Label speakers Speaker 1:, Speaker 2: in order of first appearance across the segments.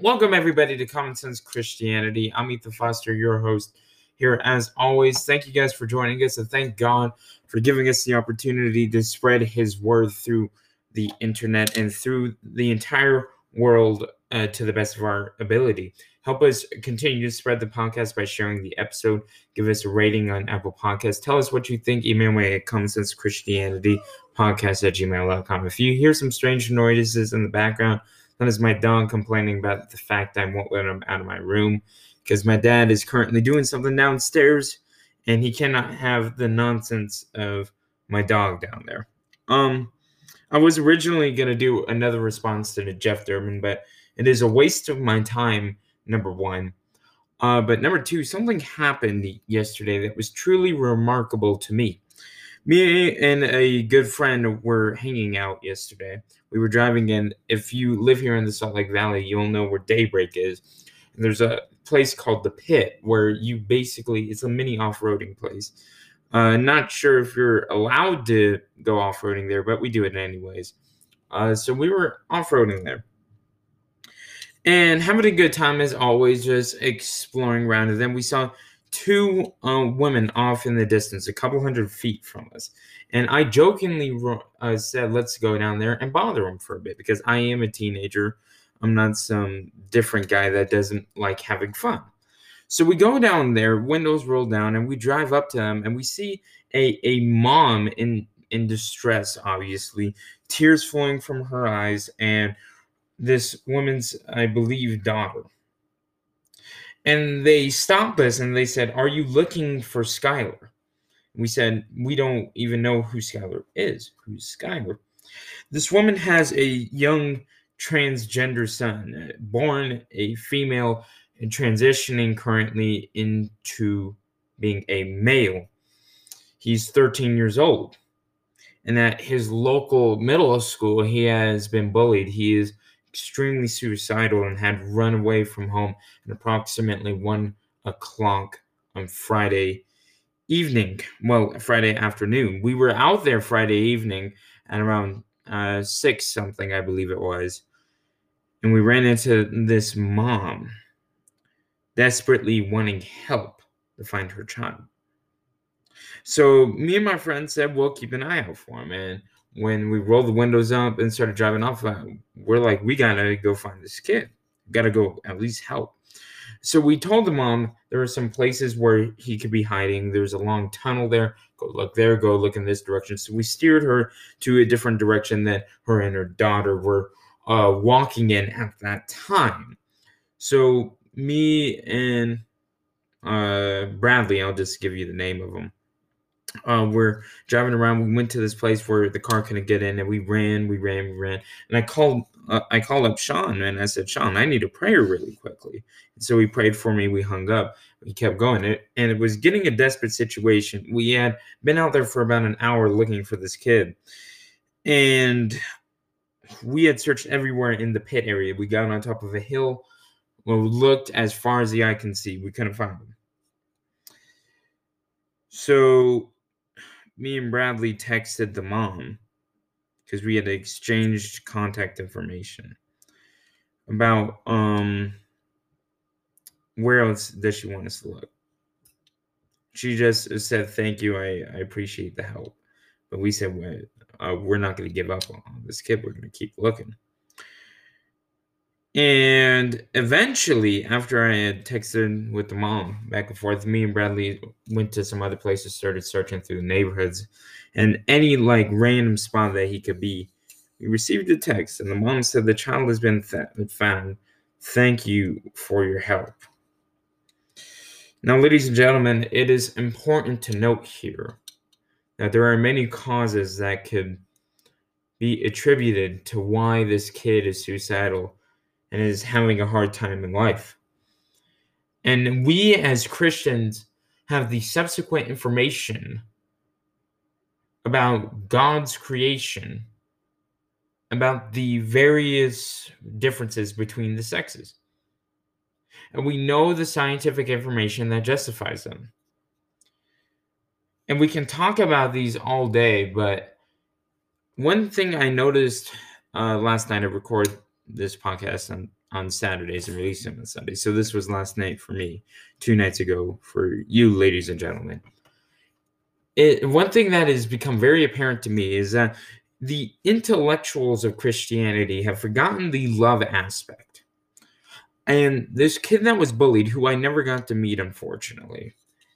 Speaker 1: Welcome, everybody, to Common Sense Christianity. I'm Ethan Foster, your host here as always. Thank you guys for joining us, and thank God for giving us the opportunity to spread His word through the internet and through the entire world uh, to the best of our ability. Help us continue to spread the podcast by sharing the episode. Give us a rating on Apple Podcasts. Tell us what you think. Email me at Common Sense Christianity podcast at gmail.com. If you hear some strange noises in the background, that is my dog complaining about the fact I won't let him out of my room because my dad is currently doing something downstairs and he cannot have the nonsense of my dog down there. Um, I was originally going to do another response to the Jeff Durbin, but it is a waste of my time, number one. Uh, but number two, something happened yesterday that was truly remarkable to me. Me and a good friend were hanging out yesterday. We were driving in. If you live here in the Salt Lake Valley, you'll know where Daybreak is. And there's a place called the Pit where you basically it's a mini off-roading place. Uh, not sure if you're allowed to go off-roading there, but we do it anyways. Uh, so we were off-roading there and having a good time as always, just exploring around. And then we saw two uh, women off in the distance, a couple hundred feet from us. And I jokingly uh, said, let's go down there and bother them for a bit because I am a teenager. I'm not some different guy that doesn't like having fun. So we go down there, windows roll down, and we drive up to them, and we see a, a mom in in distress, obviously, tears flowing from her eyes, and this woman's, I believe, daughter. And they stopped us and they said, Are you looking for Skylar? We said, We don't even know who Skylar is. Who's Skylar? This woman has a young transgender son, uh, born a female and transitioning currently into being a male. He's 13 years old. And at his local middle school, he has been bullied. He is extremely suicidal and had run away from home at approximately one o'clock on Friday evening. Well, Friday afternoon. We were out there Friday evening at around uh, six something, I believe it was, and we ran into this mom desperately wanting help to find her child. So me and my friend said, "We'll keep an eye out for him." And when we rolled the windows up and started driving off, uh, we're like, we gotta go find this kid. Gotta go at least help. So we told the mom there are some places where he could be hiding. There's a long tunnel there. Go look there, go look in this direction. So we steered her to a different direction that her and her daughter were uh, walking in at that time. So me and uh, Bradley, I'll just give you the name of them uh, we're driving around. We went to this place where the car couldn't get in, and we ran, we ran, we ran. And I called, uh, I called up Sean, and I said, Sean, I need a prayer really quickly. And so he prayed for me. We hung up. We kept going, it, and it was getting a desperate situation. We had been out there for about an hour looking for this kid, and we had searched everywhere in the pit area. We got on top of a hill. We looked as far as the eye can see. We couldn't find him. So me and Bradley texted the mom because we had exchanged contact information about um where else does she want us to look. She just said thank you. I, I appreciate the help, but we said we're, uh, we're not going to give up on this kid. We're going to keep looking. And eventually, after I had texted with the mom back and forth, me and Bradley went to some other places, started searching through the neighborhoods and any like random spot that he could be. We received a text, and the mom said, The child has been th- found. Thank you for your help. Now, ladies and gentlemen, it is important to note here that there are many causes that could be attributed to why this kid is suicidal and is having a hard time in life. And we as Christians have the subsequent information about God's creation, about the various differences between the sexes. And we know the scientific information that justifies them. And we can talk about these all day, but one thing I noticed uh, last night I recorded this podcast on on Saturdays and release them on Sundays. So this was last night for me, two nights ago for you, ladies and gentlemen. It, one thing that has become very apparent to me is that the intellectuals of Christianity have forgotten the love aspect. And this kid that was bullied, who I never got to meet, unfortunately,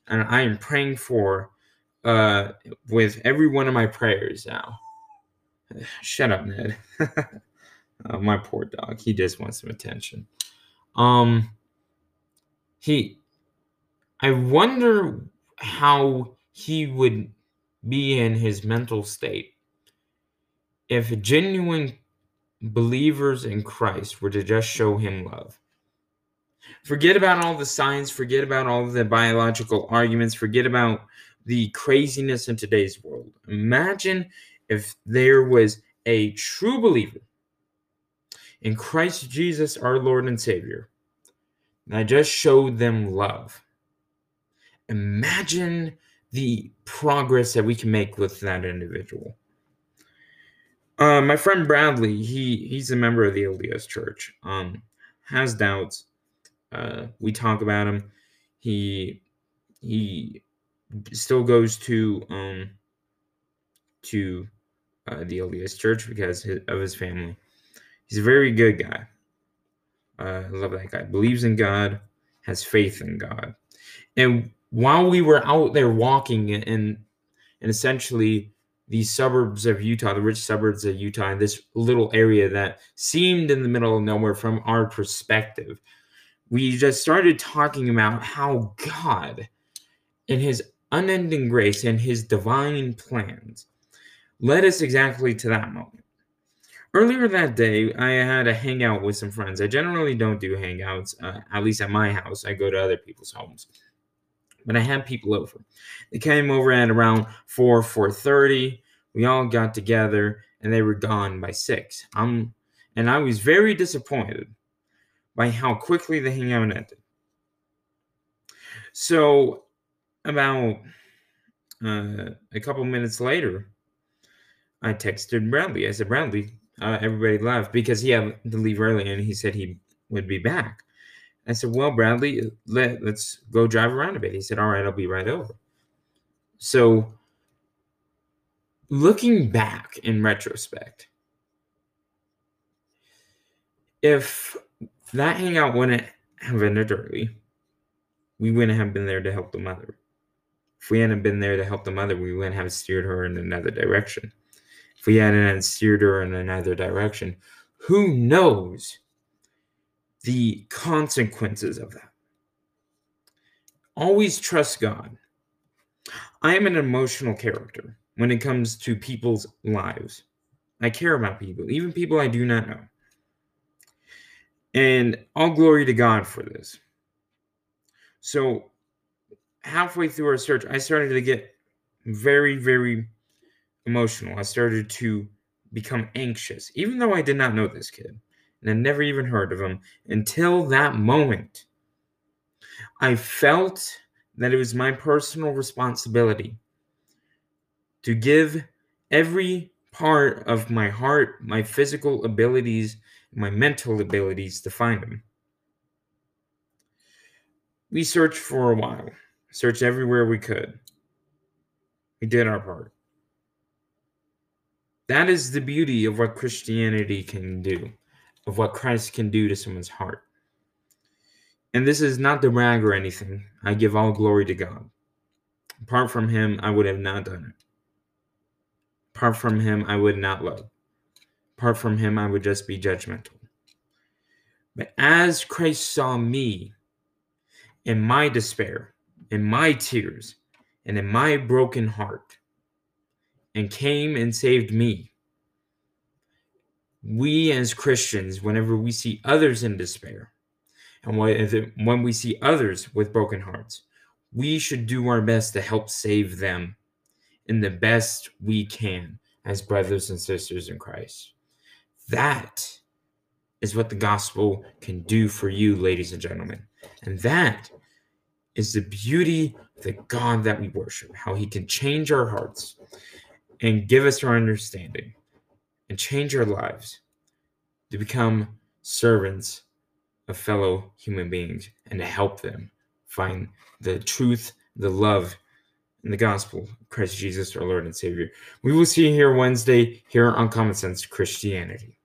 Speaker 1: and I am praying for uh, with every one of my prayers now. Shut up, Ned. uh, my poor dog. He just wants some attention. Um, he. I wonder how he would be in his mental state if genuine believers in Christ were to just show him love. Forget about all the science, forget about all the biological arguments, forget about the craziness in today's world. Imagine if there was a true believer in Christ Jesus, our Lord and Savior, And I just showed them love. Imagine the progress that we can make with that individual. Uh, my friend Bradley, he he's a member of the LDS Church. Um, has doubts. Uh, we talk about him. He he still goes to um to uh, the LDS Church because of his family. He's a very good guy. Uh, I love that guy. Believes in God, has faith in God. And while we were out there walking in, in essentially the suburbs of Utah, the rich suburbs of Utah, in this little area that seemed in the middle of nowhere from our perspective, we just started talking about how God, in His unending grace and His divine plans, led us exactly to that moment. Earlier that day, I had a hangout with some friends. I generally don't do hangouts, uh, at least at my house. I go to other people's homes. But I had people over. They came over at around 4, 4.30. We all got together, and they were gone by 6. Um, and I was very disappointed by how quickly the hangout ended. So, about uh, a couple minutes later, I texted Bradley. I said, Bradley, uh, everybody left because he had to leave early and he said he would be back. I said, Well, Bradley, let, let's go drive around a bit. He said, All right, I'll be right over. So, looking back in retrospect, if that hangout wouldn't have ended early, we wouldn't have been there to help the mother. If we hadn't been there to help the mother, we wouldn't have steered her in another direction if we hadn't steered her in another direction. Who knows the consequences of that? Always trust God. I am an emotional character when it comes to people's lives. I care about people, even people I do not know. And all glory to God for this. So, halfway through our search, I started to get very, very emotional. I started to become anxious, even though I did not know this kid and I never even heard of him until that moment. I felt that it was my personal responsibility to give every part of my heart, my physical abilities, my mental abilities to find him. We searched for a while, searched everywhere we could. We did our part. That is the beauty of what Christianity can do, of what Christ can do to someone's heart. And this is not to brag or anything. I give all glory to God. Apart from Him, I would have not done it. Apart from Him, I would not love. Apart from Him, I would just be judgmental. But as Christ saw me in my despair, in my tears, and in my broken heart, and came and saved me. We as Christians, whenever we see others in despair, and when we see others with broken hearts, we should do our best to help save them in the best we can as brothers and sisters in Christ. That is what the gospel can do for you, ladies and gentlemen. And that is the beauty of the God that we worship, how he can change our hearts and give us our understanding and change our lives to become servants of fellow human beings and to help them find the truth, the love, and the gospel of Christ Jesus, our Lord and Savior. We will see you here Wednesday here on Common Sense Christianity.